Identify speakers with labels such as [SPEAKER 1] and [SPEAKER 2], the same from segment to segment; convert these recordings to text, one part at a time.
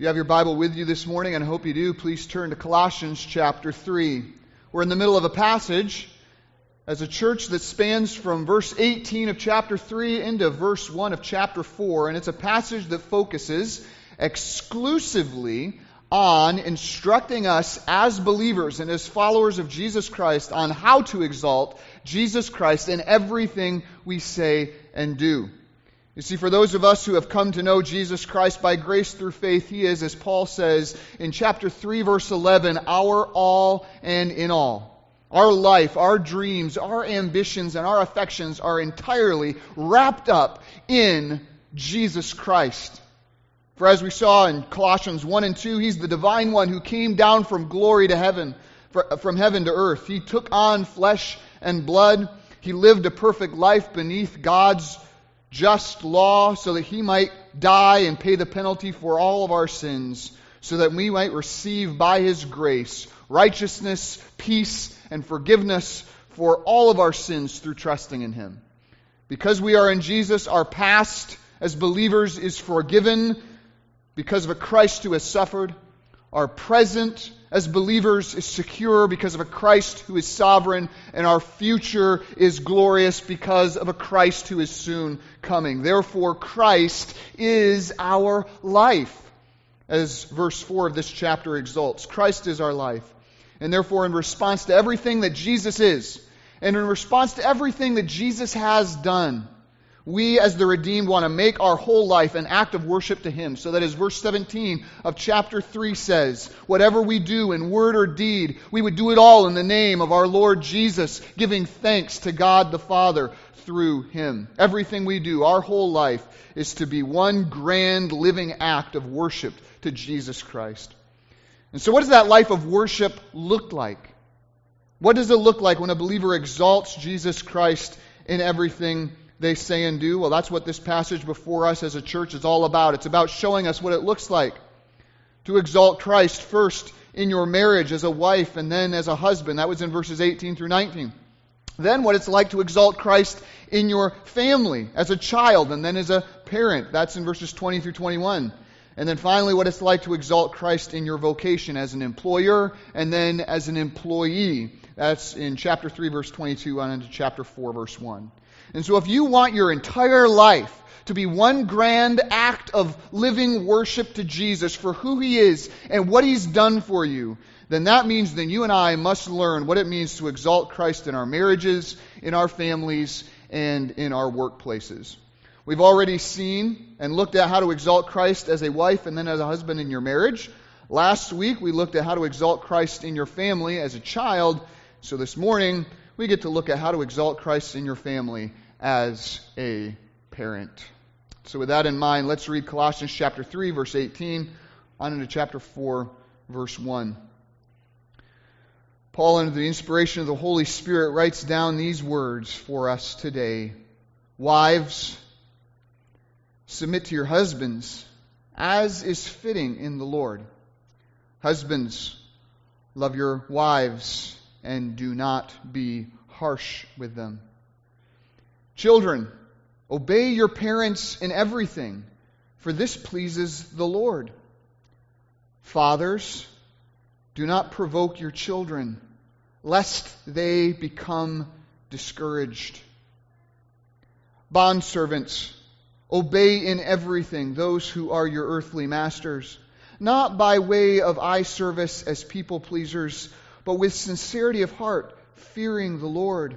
[SPEAKER 1] You have your Bible with you this morning, and I hope you do, please turn to Colossians chapter 3. We're in the middle of a passage as a church that spans from verse 18 of chapter 3 into verse 1 of chapter 4, and it's a passage that focuses exclusively on instructing us as believers and as followers of Jesus Christ on how to exalt Jesus Christ in everything we say and do. You see, for those of us who have come to know Jesus Christ by grace through faith, He is, as Paul says in chapter 3, verse 11, our all and in all. Our life, our dreams, our ambitions, and our affections are entirely wrapped up in Jesus Christ. For as we saw in Colossians 1 and 2, He's the divine one who came down from glory to heaven, from heaven to earth. He took on flesh and blood. He lived a perfect life beneath God's just law so that he might die and pay the penalty for all of our sins, so that we might receive by his grace righteousness, peace, and forgiveness for all of our sins through trusting in him. Because we are in Jesus, our past as believers is forgiven because of a Christ who has suffered. Our present as believers is secure because of a Christ who is sovereign, and our future is glorious because of a Christ who is soon coming. Therefore, Christ is our life, as verse 4 of this chapter exalts. Christ is our life. And therefore, in response to everything that Jesus is, and in response to everything that Jesus has done, we, as the redeemed, want to make our whole life an act of worship to Him. So that as verse 17 of chapter 3 says, whatever we do in word or deed, we would do it all in the name of our Lord Jesus, giving thanks to God the Father through Him. Everything we do, our whole life, is to be one grand living act of worship to Jesus Christ. And so, what does that life of worship look like? What does it look like when a believer exalts Jesus Christ in everything they say and do? Well, that's what this passage before us as a church is all about. It's about showing us what it looks like to exalt Christ first in your marriage as a wife and then as a husband. That was in verses 18 through 19. Then what it's like to exalt Christ in your family as a child and then as a parent. That's in verses 20 through 21. And then finally, what it's like to exalt Christ in your vocation as an employer and then as an employee. That's in chapter 3, verse 22, on into chapter 4, verse 1. And so, if you want your entire life to be one grand act of living worship to Jesus for who He is and what He's done for you, then that means that you and I must learn what it means to exalt Christ in our marriages, in our families, and in our workplaces. We've already seen and looked at how to exalt Christ as a wife and then as a husband in your marriage. Last week, we looked at how to exalt Christ in your family as a child. So this morning, we get to look at how to exalt Christ in your family as a parent. So, with that in mind, let's read Colossians chapter 3, verse 18, on into chapter 4, verse 1. Paul, under the inspiration of the Holy Spirit, writes down these words for us today Wives, submit to your husbands, as is fitting in the Lord. Husbands, love your wives and do not be harsh with them. Children, obey your parents in everything, for this pleases the Lord. Fathers, do not provoke your children, lest they become discouraged. Bondservants, obey in everything those who are your earthly masters, not by way of eye service as people pleasers but with sincerity of heart, fearing the Lord.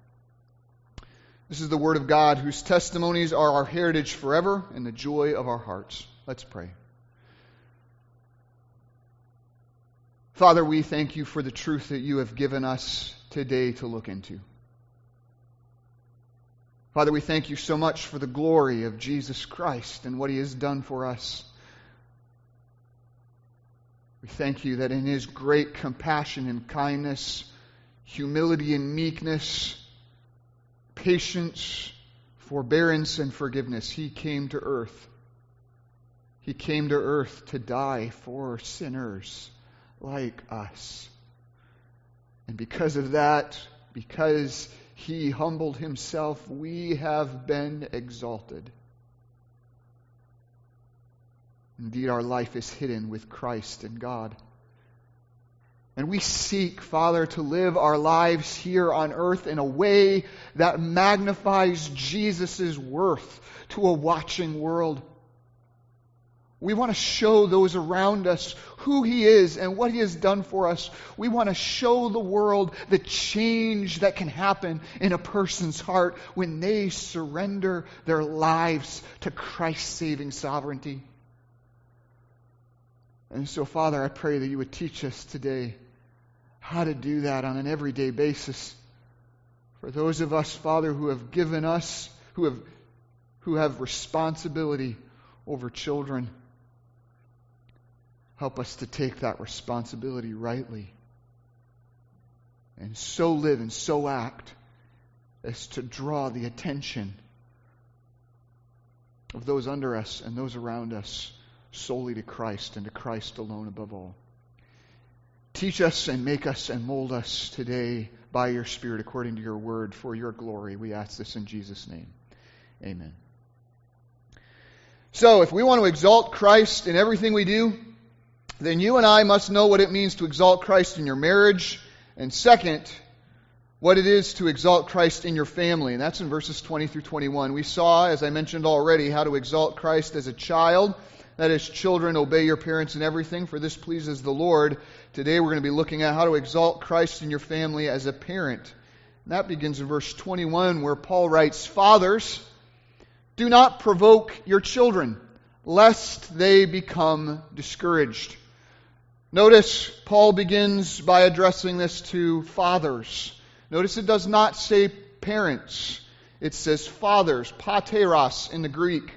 [SPEAKER 1] This is the word of God, whose testimonies are our heritage forever and the joy of our hearts. Let's pray. Father, we thank you for the truth that you have given us today to look into. Father, we thank you so much for the glory of Jesus Christ and what he has done for us. We thank you that in his great compassion and kindness, humility and meekness, patience, forbearance, and forgiveness, he came to earth. He came to earth to die for sinners like us. And because of that, because he humbled himself, we have been exalted. Indeed, our life is hidden with Christ in God. And we seek, Father, to live our lives here on earth in a way that magnifies Jesus' worth to a watching world. We want to show those around us who He is and what He has done for us. We want to show the world the change that can happen in a person's heart when they surrender their lives to Christ's saving sovereignty. And so, Father, I pray that you would teach us today how to do that on an everyday basis. For those of us, Father, who have given us, who have, who have responsibility over children, help us to take that responsibility rightly and so live and so act as to draw the attention of those under us and those around us solely to Christ and to Christ alone above all. Teach us and make us and mold us today by your Spirit according to your word for your glory. We ask this in Jesus' name. Amen. So, if we want to exalt Christ in everything we do, then you and I must know what it means to exalt Christ in your marriage, and second, what it is to exalt Christ in your family. And that's in verses 20 through 21. We saw, as I mentioned already, how to exalt Christ as a child that is, children, obey your parents in everything, for this pleases the Lord. Today we're going to be looking at how to exalt Christ in your family as a parent. And that begins in verse 21, where Paul writes, Fathers, do not provoke your children, lest they become discouraged. Notice Paul begins by addressing this to fathers. Notice it does not say parents, it says fathers, pateros in the Greek.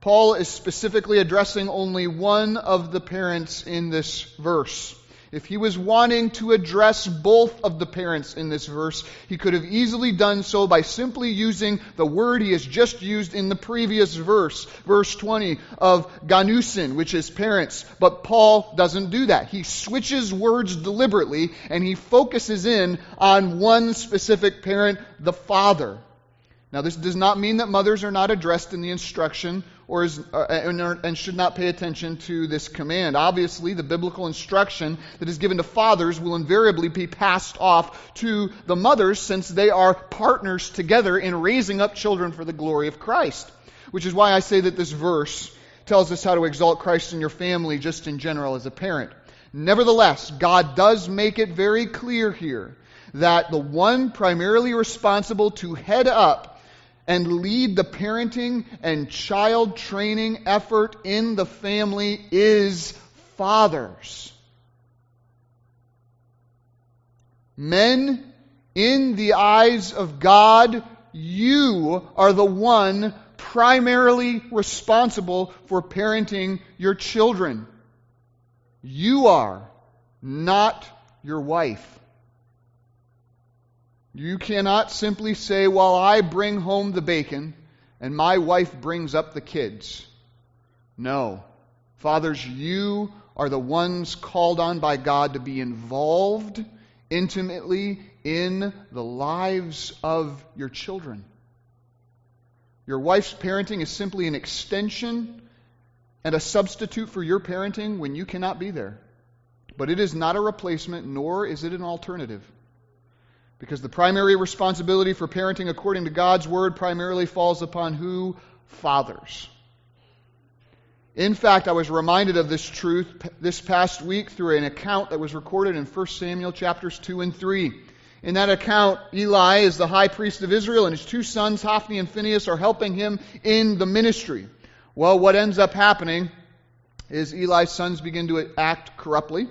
[SPEAKER 1] Paul is specifically addressing only one of the parents in this verse. If he was wanting to address both of the parents in this verse, he could have easily done so by simply using the word he has just used in the previous verse, verse 20 of goneusin, which is parents. But Paul doesn't do that. He switches words deliberately and he focuses in on one specific parent, the father. Now, this does not mean that mothers are not addressed in the instruction or is, uh, and, and should not pay attention to this command. Obviously, the biblical instruction that is given to fathers will invariably be passed off to the mothers since they are partners together in raising up children for the glory of Christ. Which is why I say that this verse tells us how to exalt Christ in your family just in general as a parent. Nevertheless, God does make it very clear here that the one primarily responsible to head up and lead the parenting and child training effort in the family is fathers. Men, in the eyes of God, you are the one primarily responsible for parenting your children. You are, not your wife. You cannot simply say, Well, I bring home the bacon and my wife brings up the kids. No. Fathers, you are the ones called on by God to be involved intimately in the lives of your children. Your wife's parenting is simply an extension and a substitute for your parenting when you cannot be there. But it is not a replacement, nor is it an alternative. Because the primary responsibility for parenting according to God's word primarily falls upon who? Fathers. In fact, I was reminded of this truth this past week through an account that was recorded in 1 Samuel chapters 2 and 3. In that account, Eli is the high priest of Israel, and his two sons, Hophni and Phinehas, are helping him in the ministry. Well, what ends up happening is Eli's sons begin to act corruptly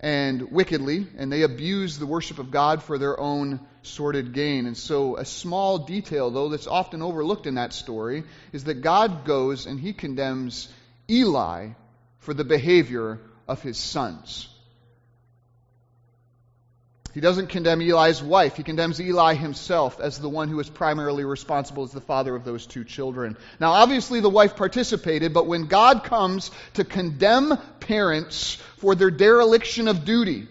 [SPEAKER 1] and wickedly, and they abuse the worship of God for their own sordid gain. And so, a small detail, though, that's often overlooked in that story is that God goes and he condemns Eli for the behavior of his sons. He doesn't condemn Eli's wife. He condemns Eli himself as the one who is primarily responsible as the father of those two children. Now, obviously, the wife participated, but when God comes to condemn parents for their dereliction of duty,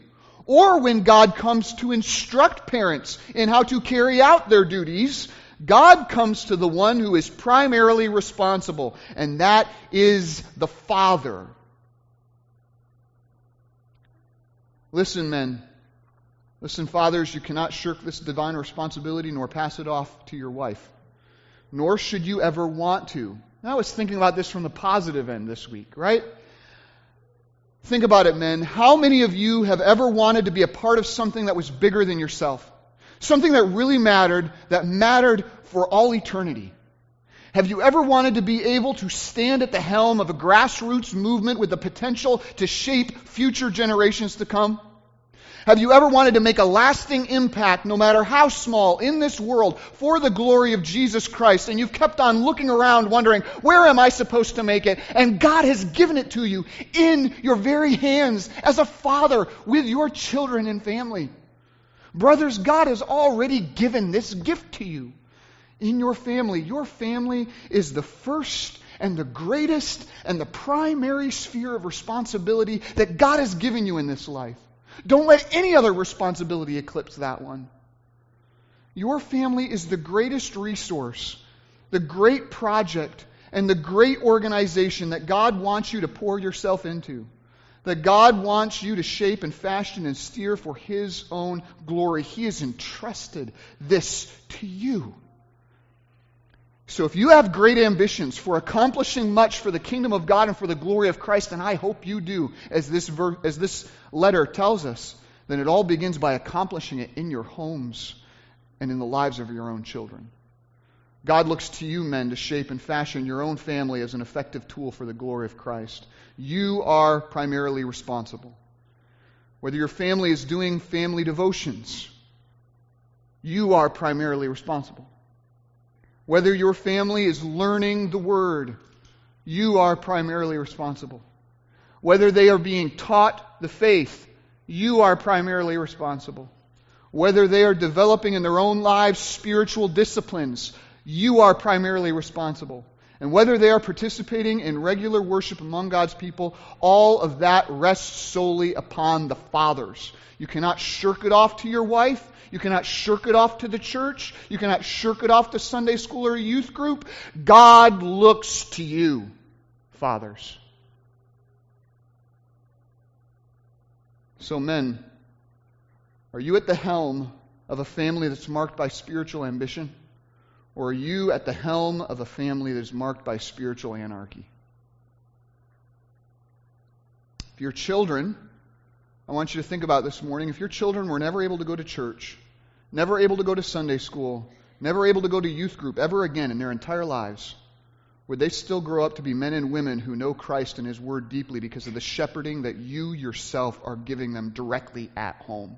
[SPEAKER 1] or when God comes to instruct parents in how to carry out their duties, God comes to the one who is primarily responsible, and that is the father. Listen, men. Listen, fathers, you cannot shirk this divine responsibility nor pass it off to your wife. Nor should you ever want to. Now, I was thinking about this from the positive end this week, right? Think about it, men. How many of you have ever wanted to be a part of something that was bigger than yourself? Something that really mattered, that mattered for all eternity? Have you ever wanted to be able to stand at the helm of a grassroots movement with the potential to shape future generations to come? Have you ever wanted to make a lasting impact, no matter how small, in this world for the glory of Jesus Christ? And you've kept on looking around wondering, where am I supposed to make it? And God has given it to you in your very hands as a father with your children and family. Brothers, God has already given this gift to you in your family. Your family is the first and the greatest and the primary sphere of responsibility that God has given you in this life. Don't let any other responsibility eclipse that one. Your family is the greatest resource, the great project, and the great organization that God wants you to pour yourself into. That God wants you to shape and fashion and steer for His own glory. He has entrusted this to you. So if you have great ambitions for accomplishing much for the kingdom of God and for the glory of Christ, and I hope you do, as this, ver- as this letter tells us, then it all begins by accomplishing it in your homes and in the lives of your own children. God looks to you, men, to shape and fashion your own family as an effective tool for the glory of Christ. You are primarily responsible. Whether your family is doing family devotions, you are primarily responsible. Whether your family is learning the Word, you are primarily responsible. Whether they are being taught the faith, you are primarily responsible. Whether they are developing in their own lives spiritual disciplines, you are primarily responsible. And whether they are participating in regular worship among God's people, all of that rests solely upon the fathers. You cannot shirk it off to your wife. You cannot shirk it off to the church. You cannot shirk it off to Sunday school or youth group. God looks to you, fathers. So, men, are you at the helm of a family that's marked by spiritual ambition? Or are you at the helm of a family that is marked by spiritual anarchy? If your children I want you to think about this morning. If your children were never able to go to church, never able to go to Sunday school, never able to go to youth group ever again in their entire lives, would they still grow up to be men and women who know Christ and His Word deeply because of the shepherding that you yourself are giving them directly at home?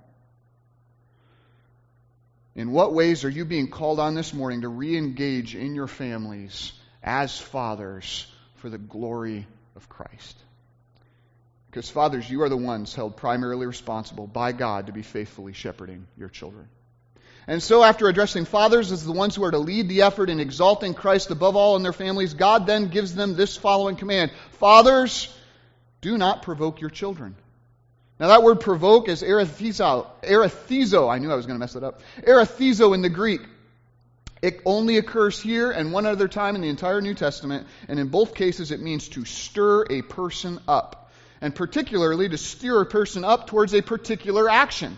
[SPEAKER 1] In what ways are you being called on this morning to re engage in your families as fathers for the glory of Christ? Because, fathers, you are the ones held primarily responsible by God to be faithfully shepherding your children. And so, after addressing fathers as the ones who are to lead the effort in exalting Christ above all in their families, God then gives them this following command Fathers, do not provoke your children. Now, that word provoke is erethizo. Erethizo. I knew I was going to mess it up. Erethizo in the Greek. It only occurs here and one other time in the entire New Testament, and in both cases it means to stir a person up and particularly to steer a person up towards a particular action.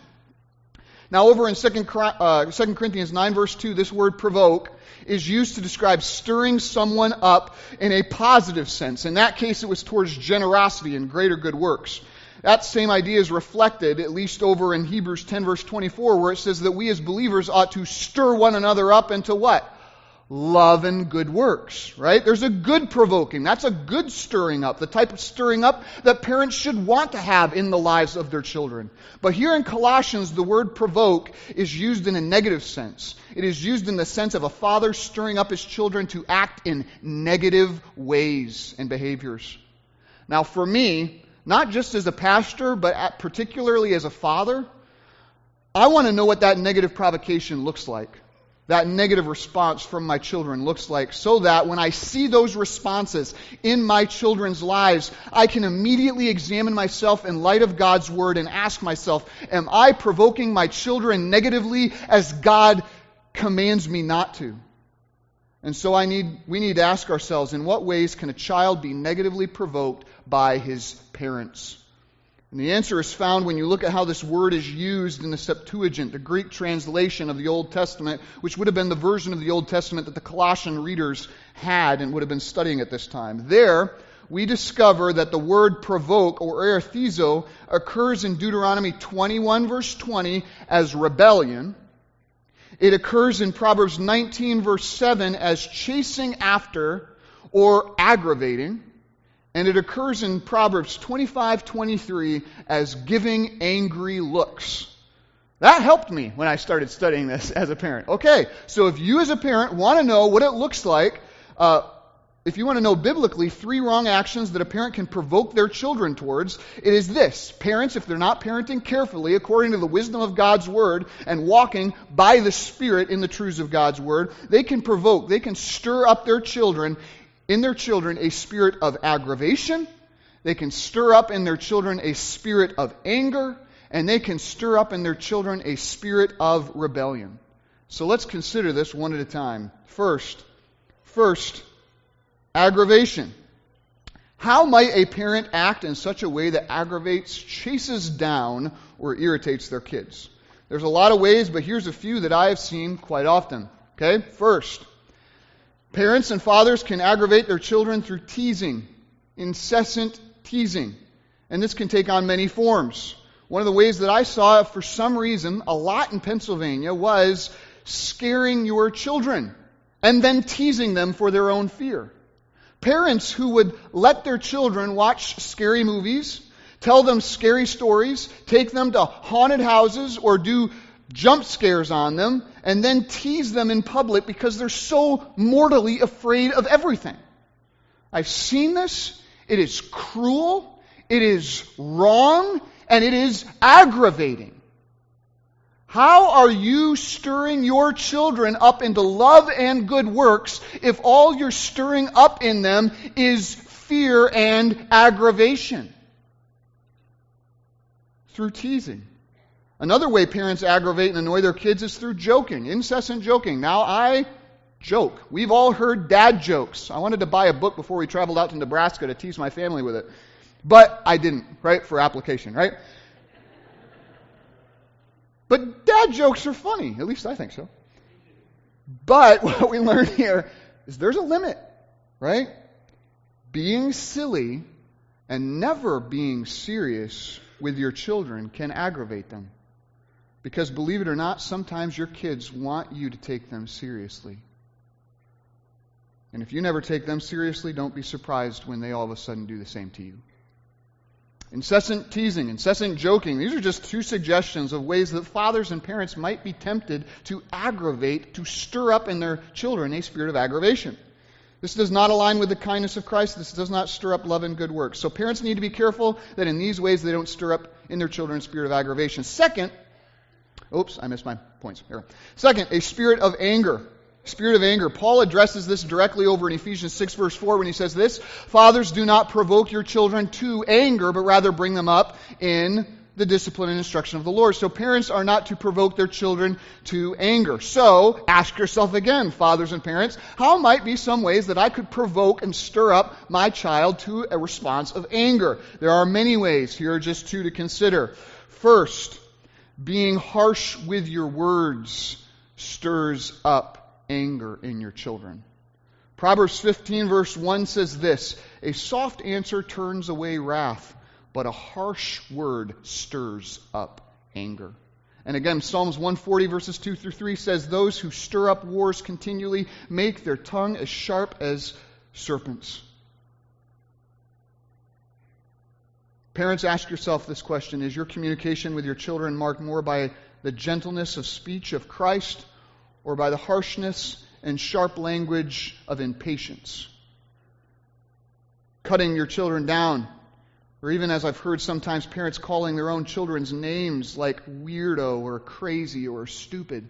[SPEAKER 1] Now, over in 2, uh, 2 Corinthians 9, verse 2, this word provoke is used to describe stirring someone up in a positive sense. In that case, it was towards generosity and greater good works. That same idea is reflected, at least over in Hebrews 10, verse 24, where it says that we as believers ought to stir one another up into what? Love and good works, right? There's a good provoking. That's a good stirring up, the type of stirring up that parents should want to have in the lives of their children. But here in Colossians, the word provoke is used in a negative sense. It is used in the sense of a father stirring up his children to act in negative ways and behaviors. Now, for me, not just as a pastor, but particularly as a father, I want to know what that negative provocation looks like that negative response from my children looks like so that when I see those responses in my children's lives, I can immediately examine myself in light of God's word and ask myself, am I provoking my children negatively as God commands me not to? And so I need, we need to ask ourselves, in what ways can a child be negatively provoked by his parents? And the answer is found when you look at how this word is used in the Septuagint, the Greek translation of the Old Testament, which would have been the version of the Old Testament that the Colossian readers had and would have been studying at this time. There, we discover that the word provoke or erethizo occurs in Deuteronomy 21 verse 20 as rebellion. It occurs in Proverbs 19 verse 7 as chasing after or aggravating and it occurs in Proverbs 25:23 as giving angry looks. That helped me when I started studying this as a parent. Okay, so if you as a parent want to know what it looks like, uh, if you want to know biblically three wrong actions that a parent can provoke their children towards, it is this. Parents, if they're not parenting carefully according to the wisdom of God's Word and walking by the Spirit in the truths of God's Word, they can provoke, they can stir up their children in their children a spirit of aggravation. They can stir up in their children a spirit of anger. And they can stir up in their children a spirit of rebellion. So let's consider this one at a time. First, first, aggravation. How might a parent act in such a way that aggravates, chases down, or irritates their kids? There's a lot of ways, but here's a few that I have seen quite often. Okay? First, Parents and fathers can aggravate their children through teasing, incessant teasing. And this can take on many forms. One of the ways that I saw for some reason a lot in Pennsylvania was scaring your children and then teasing them for their own fear. Parents who would let their children watch scary movies, tell them scary stories, take them to haunted houses, or do jump scares on them, and then tease them in public because they're so mortally afraid of everything. I've seen this. It is cruel, it is wrong, and it is aggravating. How are you stirring your children up into love and good works if all you're stirring up in them is fear and aggravation? Through teasing. Another way parents aggravate and annoy their kids is through joking, incessant joking. Now, I joke. We've all heard dad jokes. I wanted to buy a book before we traveled out to Nebraska to tease my family with it. But I didn't, right? For application, right? But dad jokes are funny. At least I think so. But what we learn here is there's a limit, right? Being silly and never being serious with your children can aggravate them. Because believe it or not, sometimes your kids want you to take them seriously. And if you never take them seriously, don't be surprised when they all of a sudden do the same to you. Incessant teasing, incessant joking, these are just two suggestions of ways that fathers and parents might be tempted to aggravate, to stir up in their children a spirit of aggravation. This does not align with the kindness of Christ. This does not stir up love and good works. So parents need to be careful that in these ways they don't stir up in their children a spirit of aggravation. Second, Oops, I missed my points. Here. Second, a spirit of anger. Spirit of anger. Paul addresses this directly over in Ephesians 6, verse 4, when he says this Fathers, do not provoke your children to anger, but rather bring them up in the discipline and instruction of the Lord. So parents are not to provoke their children to anger. So ask yourself again, fathers and parents, how might be some ways that I could provoke and stir up my child to a response of anger? There are many ways. Here are just two to consider. First, being harsh with your words stirs up anger in your children. Proverbs 15, verse 1 says this A soft answer turns away wrath, but a harsh word stirs up anger. And again, Psalms 140, verses 2 through 3 says, Those who stir up wars continually make their tongue as sharp as serpents. Parents, ask yourself this question Is your communication with your children marked more by the gentleness of speech of Christ or by the harshness and sharp language of impatience? Cutting your children down Or even as I've heard sometimes parents calling their own children's names like weirdo or crazy or stupid.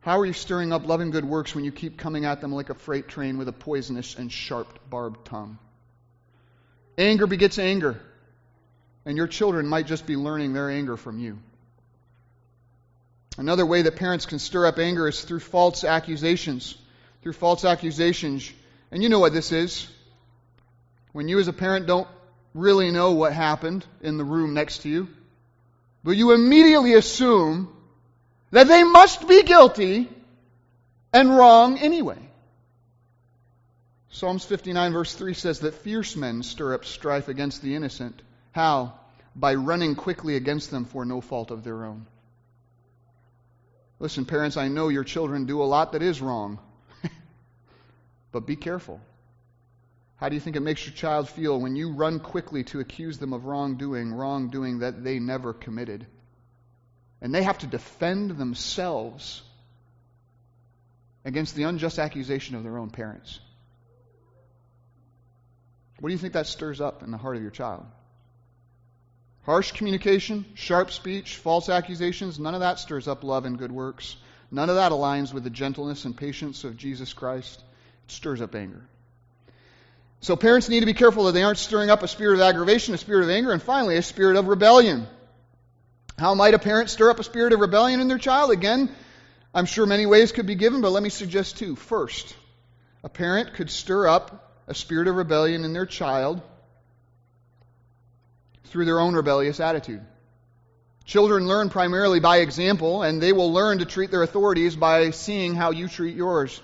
[SPEAKER 1] How are you stirring up loving good works when you keep coming at them like a freight train with a poisonous and sharp barbed tongue? Anger begets anger, and your children might just be learning their anger from you. Another way that parents can stir up anger is through false accusations. Through false accusations. And you know what this is. When you, as a parent, don't really know what happened in the room next to you, but you immediately assume that they must be guilty and wrong anyway. Psalms 59, verse 3 says that fierce men stir up strife against the innocent. How? By running quickly against them for no fault of their own. Listen, parents, I know your children do a lot that is wrong, but be careful. How do you think it makes your child feel when you run quickly to accuse them of wrongdoing, wrongdoing that they never committed? And they have to defend themselves against the unjust accusation of their own parents. What do you think that stirs up in the heart of your child? Harsh communication, sharp speech, false accusations, none of that stirs up love and good works. None of that aligns with the gentleness and patience of Jesus Christ. It stirs up anger. So parents need to be careful that they aren't stirring up a spirit of aggravation, a spirit of anger, and finally a spirit of rebellion. How might a parent stir up a spirit of rebellion in their child? Again, I'm sure many ways could be given, but let me suggest two. First, a parent could stir up a spirit of rebellion in their child through their own rebellious attitude. Children learn primarily by example, and they will learn to treat their authorities by seeing how you treat yours.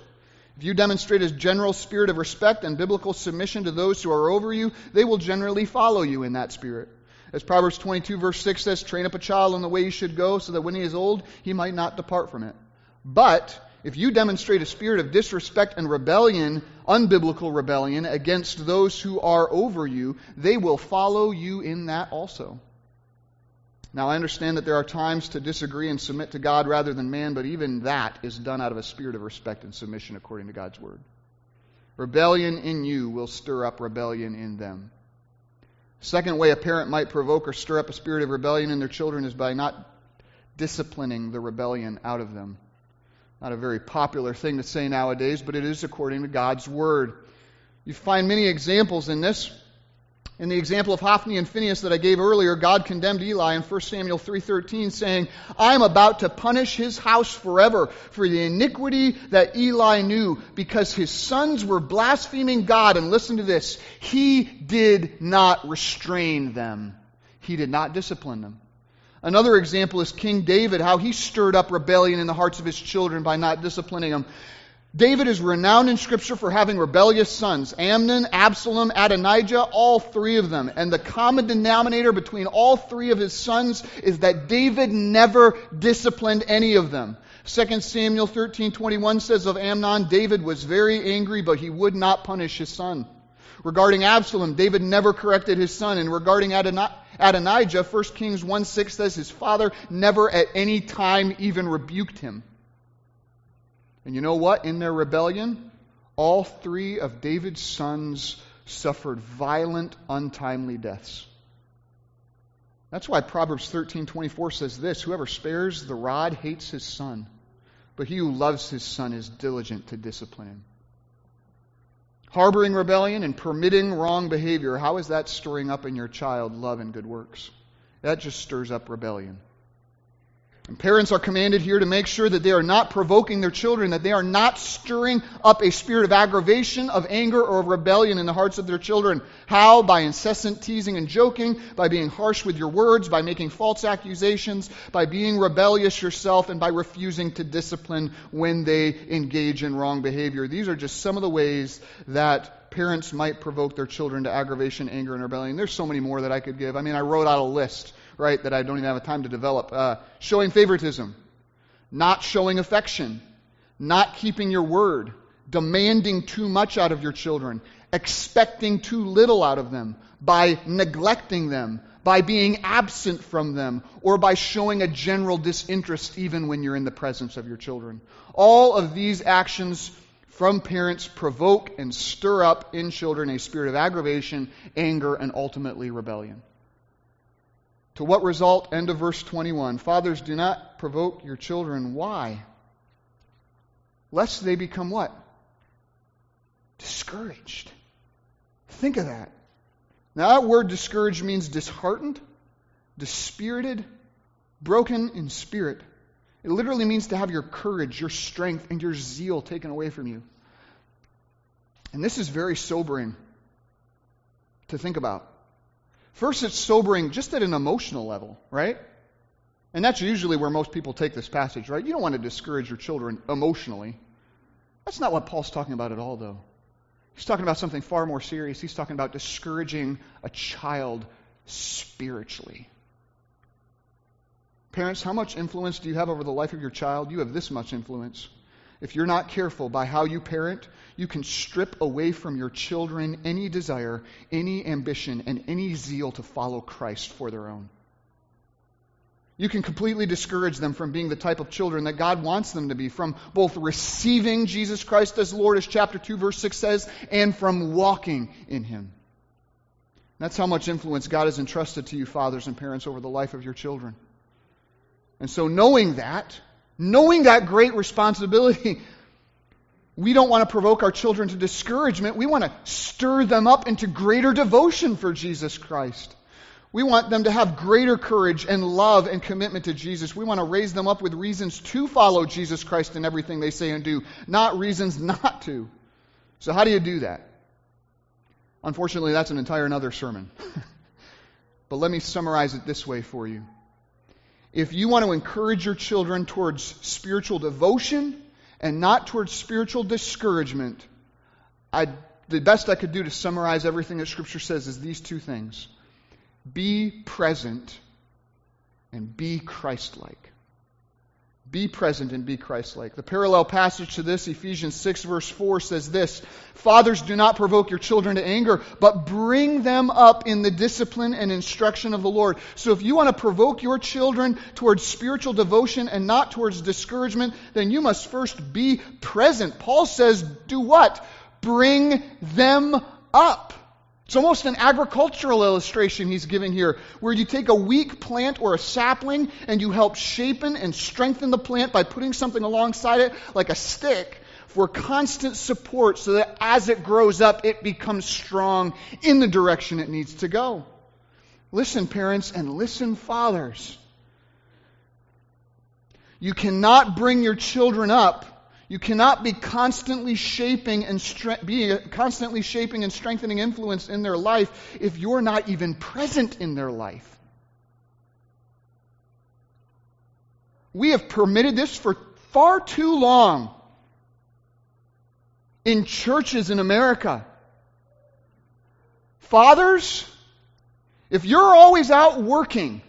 [SPEAKER 1] If you demonstrate a general spirit of respect and biblical submission to those who are over you, they will generally follow you in that spirit. As Proverbs 22, verse 6 says, train up a child in the way he should go, so that when he is old, he might not depart from it. But if you demonstrate a spirit of disrespect and rebellion, unbiblical rebellion, against those who are over you, they will follow you in that also. Now, I understand that there are times to disagree and submit to God rather than man, but even that is done out of a spirit of respect and submission according to God's word. Rebellion in you will stir up rebellion in them. Second way a parent might provoke or stir up a spirit of rebellion in their children is by not disciplining the rebellion out of them. Not a very popular thing to say nowadays, but it is according to God's word. You find many examples in this. In the example of Hophni and Phinehas that I gave earlier, God condemned Eli in 1 Samuel 3:13 saying, "I am about to punish his house forever for the iniquity that Eli knew because his sons were blaspheming God and listen to this, he did not restrain them. He did not discipline them." Another example is King David, how he stirred up rebellion in the hearts of his children by not disciplining them. David is renowned in Scripture for having rebellious sons Amnon, Absalom, Adonijah, all three of them. And the common denominator between all three of his sons is that David never disciplined any of them. 2 Samuel 13:21 says of Amnon, David was very angry, but he would not punish his son. Regarding Absalom, David never corrected his son. And regarding Adonijah, 1 Kings 1 6 says his father never at any time even rebuked him. And you know what? In their rebellion, all three of David's sons suffered violent, untimely deaths. That's why Proverbs 13:24 says this, whoever spares the rod hates his son, but he who loves his son is diligent to discipline him. Harboring rebellion and permitting wrong behavior, how is that stirring up in your child love and good works? That just stirs up rebellion. And parents are commanded here to make sure that they are not provoking their children, that they are not stirring up a spirit of aggravation, of anger, or of rebellion in the hearts of their children. How? By incessant teasing and joking, by being harsh with your words, by making false accusations, by being rebellious yourself, and by refusing to discipline when they engage in wrong behavior. These are just some of the ways that parents might provoke their children to aggravation, anger, and rebellion. There's so many more that I could give. I mean, I wrote out a list right, that I don't even have time to develop. Uh, showing favoritism, not showing affection, not keeping your word, demanding too much out of your children, expecting too little out of them, by neglecting them, by being absent from them, or by showing a general disinterest even when you're in the presence of your children. All of these actions from parents provoke and stir up in children a spirit of aggravation, anger, and ultimately rebellion. To what result? End of verse 21. Fathers, do not provoke your children. Why? Lest they become what? Discouraged. Think of that. Now, that word discouraged means disheartened, dispirited, broken in spirit. It literally means to have your courage, your strength, and your zeal taken away from you. And this is very sobering to think about. First, it's sobering just at an emotional level, right? And that's usually where most people take this passage, right? You don't want to discourage your children emotionally. That's not what Paul's talking about at all, though. He's talking about something far more serious. He's talking about discouraging a child spiritually. Parents, how much influence do you have over the life of your child? You have this much influence. If you're not careful by how you parent, you can strip away from your children any desire, any ambition, and any zeal to follow Christ for their own. You can completely discourage them from being the type of children that God wants them to be, from both receiving Jesus Christ as Lord, as chapter 2, verse 6 says, and from walking in Him. That's how much influence God has entrusted to you, fathers and parents, over the life of your children. And so, knowing that, knowing that great responsibility, we don't want to provoke our children to discouragement. We want to stir them up into greater devotion for Jesus Christ. We want them to have greater courage and love and commitment to Jesus. We want to raise them up with reasons to follow Jesus Christ in everything they say and do, not reasons not to. So, how do you do that? Unfortunately, that's an entire another sermon. but let me summarize it this way for you if you want to encourage your children towards spiritual devotion and not towards spiritual discouragement, I, the best I could do to summarize everything that Scripture says is these two things be present and be Christ like. Be present and be Christ like. The parallel passage to this, Ephesians 6, verse 4, says this Fathers, do not provoke your children to anger, but bring them up in the discipline and instruction of the Lord. So if you want to provoke your children towards spiritual devotion and not towards discouragement, then you must first be present. Paul says, Do what? Bring them up. It's almost an agricultural illustration he's giving here, where you take a weak plant or a sapling and you help shapen and strengthen the plant by putting something alongside it, like a stick, for constant support so that as it grows up, it becomes strong in the direction it needs to go. Listen, parents, and listen, fathers. You cannot bring your children up you cannot be constantly shaping and stre- be constantly shaping and strengthening influence in their life if you're not even present in their life. We have permitted this for far too long in churches in America. Fathers, if you're always out working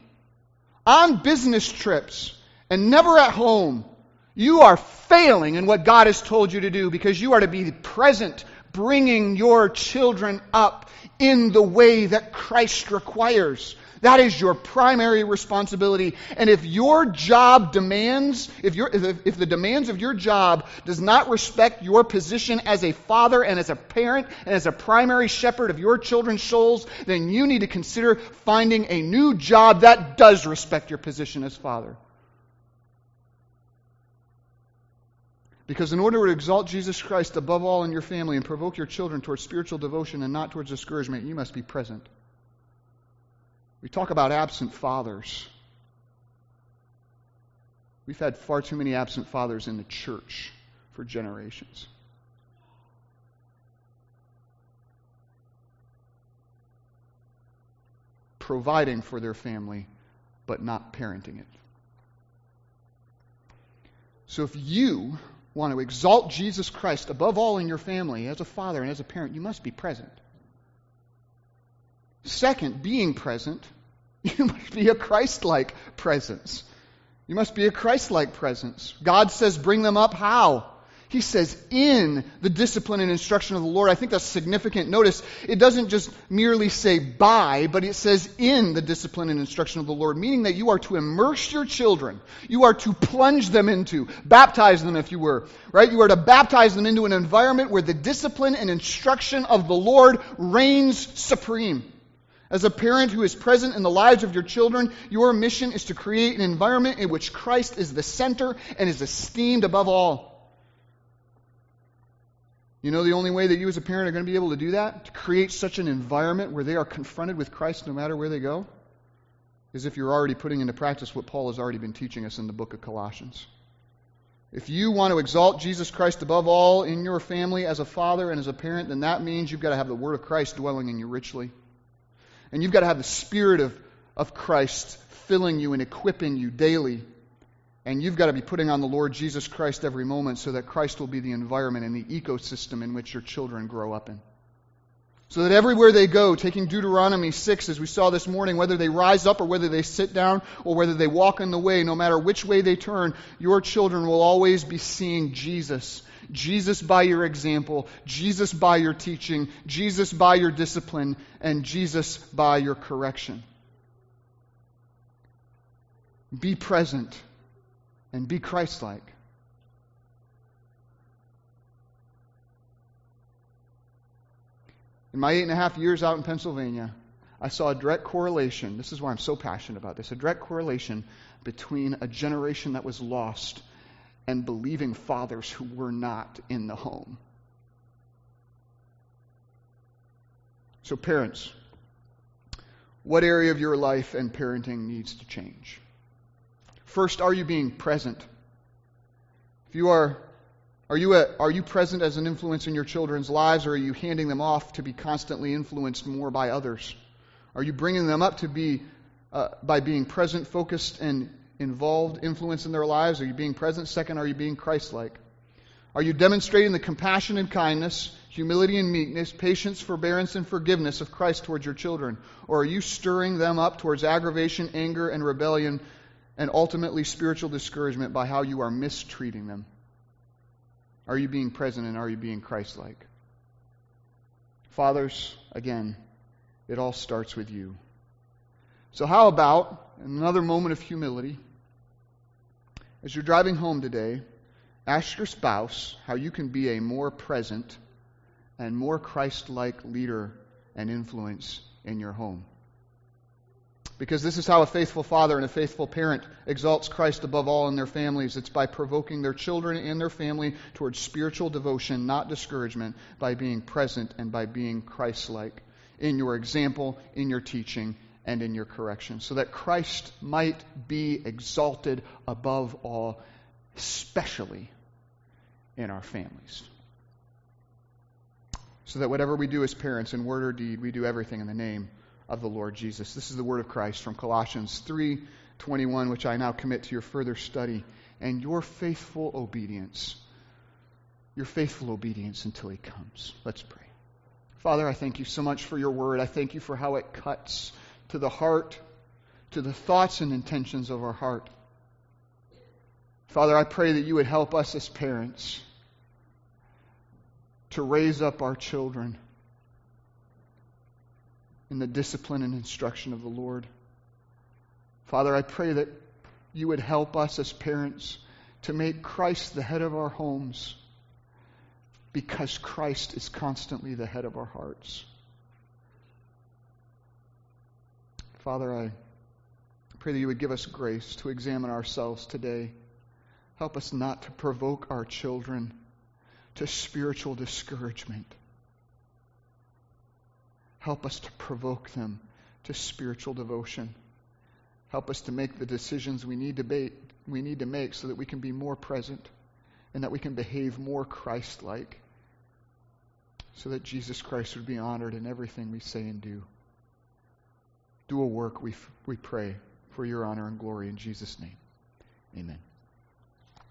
[SPEAKER 1] on business trips and never at home, you are failing in what God has told you to do because you are to be present, bringing your children up in the way that Christ requires. That is your primary responsibility. And if your job demands, if, your, if, if, the demands of your job does not respect your position as a father and as a parent and as a primary shepherd of your children's souls, then you need to consider finding a new job that does respect your position as father. Because in order to exalt Jesus Christ above all in your family and provoke your children towards spiritual devotion and not towards discouragement, you must be present. We talk about absent fathers. We've had far too many absent fathers in the church for generations. Providing for their family, but not parenting it. So if you want to exalt Jesus Christ above all in your family, as a father and as a parent, you must be present. Second, being present, you must be a Christ like presence. You must be a Christ like presence. God says, bring them up how? He says, in the discipline and instruction of the Lord. I think that's significant. Notice, it doesn't just merely say by, but it says in the discipline and instruction of the Lord, meaning that you are to immerse your children. You are to plunge them into, baptize them if you were, right? You are to baptize them into an environment where the discipline and instruction of the Lord reigns supreme. As a parent who is present in the lives of your children, your mission is to create an environment in which Christ is the center and is esteemed above all. You know the only way that you as a parent are going to be able to do that? To create such an environment where they are confronted with Christ no matter where they go? Is if you're already putting into practice what Paul has already been teaching us in the book of Colossians. If you want to exalt Jesus Christ above all in your family as a father and as a parent, then that means you've got to have the Word of Christ dwelling in you richly. And you've got to have the Spirit of, of Christ filling you and equipping you daily and you've got to be putting on the Lord Jesus Christ every moment so that Christ will be the environment and the ecosystem in which your children grow up in. So that everywhere they go, taking Deuteronomy 6, as we saw this morning, whether they rise up or whether they sit down or whether they walk in the way, no matter which way they turn, your children will always be seeing Jesus. Jesus by your example, Jesus by your teaching, Jesus by your discipline, and Jesus by your correction. Be present and be Christ like. In my eight and a half years out in Pennsylvania, I saw a direct correlation. This is why I'm so passionate about this a direct correlation between a generation that was lost and believing fathers who were not in the home. So, parents, what area of your life and parenting needs to change? First, are you being present? If you are, are you, a, are you present as an influence in your children's lives, or are you handing them off to be constantly influenced more by others? Are you bringing them up to be, uh, by being present, focused, and involved, influence in their lives? Are you being present? Second, are you being Christ like? Are you demonstrating the compassion and kindness, humility and meekness, patience, forbearance, and forgiveness of Christ towards your children? Or are you stirring them up towards aggravation, anger, and rebellion and ultimately spiritual discouragement by how you are mistreating them? Are you being present and are you being Christ like? Fathers, again, it all starts with you. So, how about another moment of humility? As you're driving home today, ask your spouse how you can be a more present and more Christ like leader and influence in your home. Because this is how a faithful father and a faithful parent exalts Christ above all in their families. It's by provoking their children and their family towards spiritual devotion, not discouragement, by being present and by being Christ like in your example, in your teaching, and in your correction, so that Christ might be exalted above all, especially in our families. So that whatever we do as parents, in word or deed, we do everything in the name of the Lord Jesus. This is the word of Christ from Colossians 3:21, which I now commit to your further study and your faithful obedience. Your faithful obedience until he comes. Let's pray. Father, I thank you so much for your word. I thank you for how it cuts to the heart, to the thoughts and intentions of our heart. Father, I pray that you would help us as parents to raise up our children in the discipline and instruction of the Lord. Father, I pray that you would help us as parents to make Christ the head of our homes because Christ is constantly the head of our hearts. Father, I pray that you would give us grace to examine ourselves today. Help us not to provoke our children to spiritual discouragement. Help us to provoke them to spiritual devotion. Help us to make the decisions we need to, be, we need to make so that we can be more present and that we can behave more Christ like so that Jesus Christ would be honored in everything we say and do. Do a work, we, we pray, for your honor and glory in Jesus' name. Amen.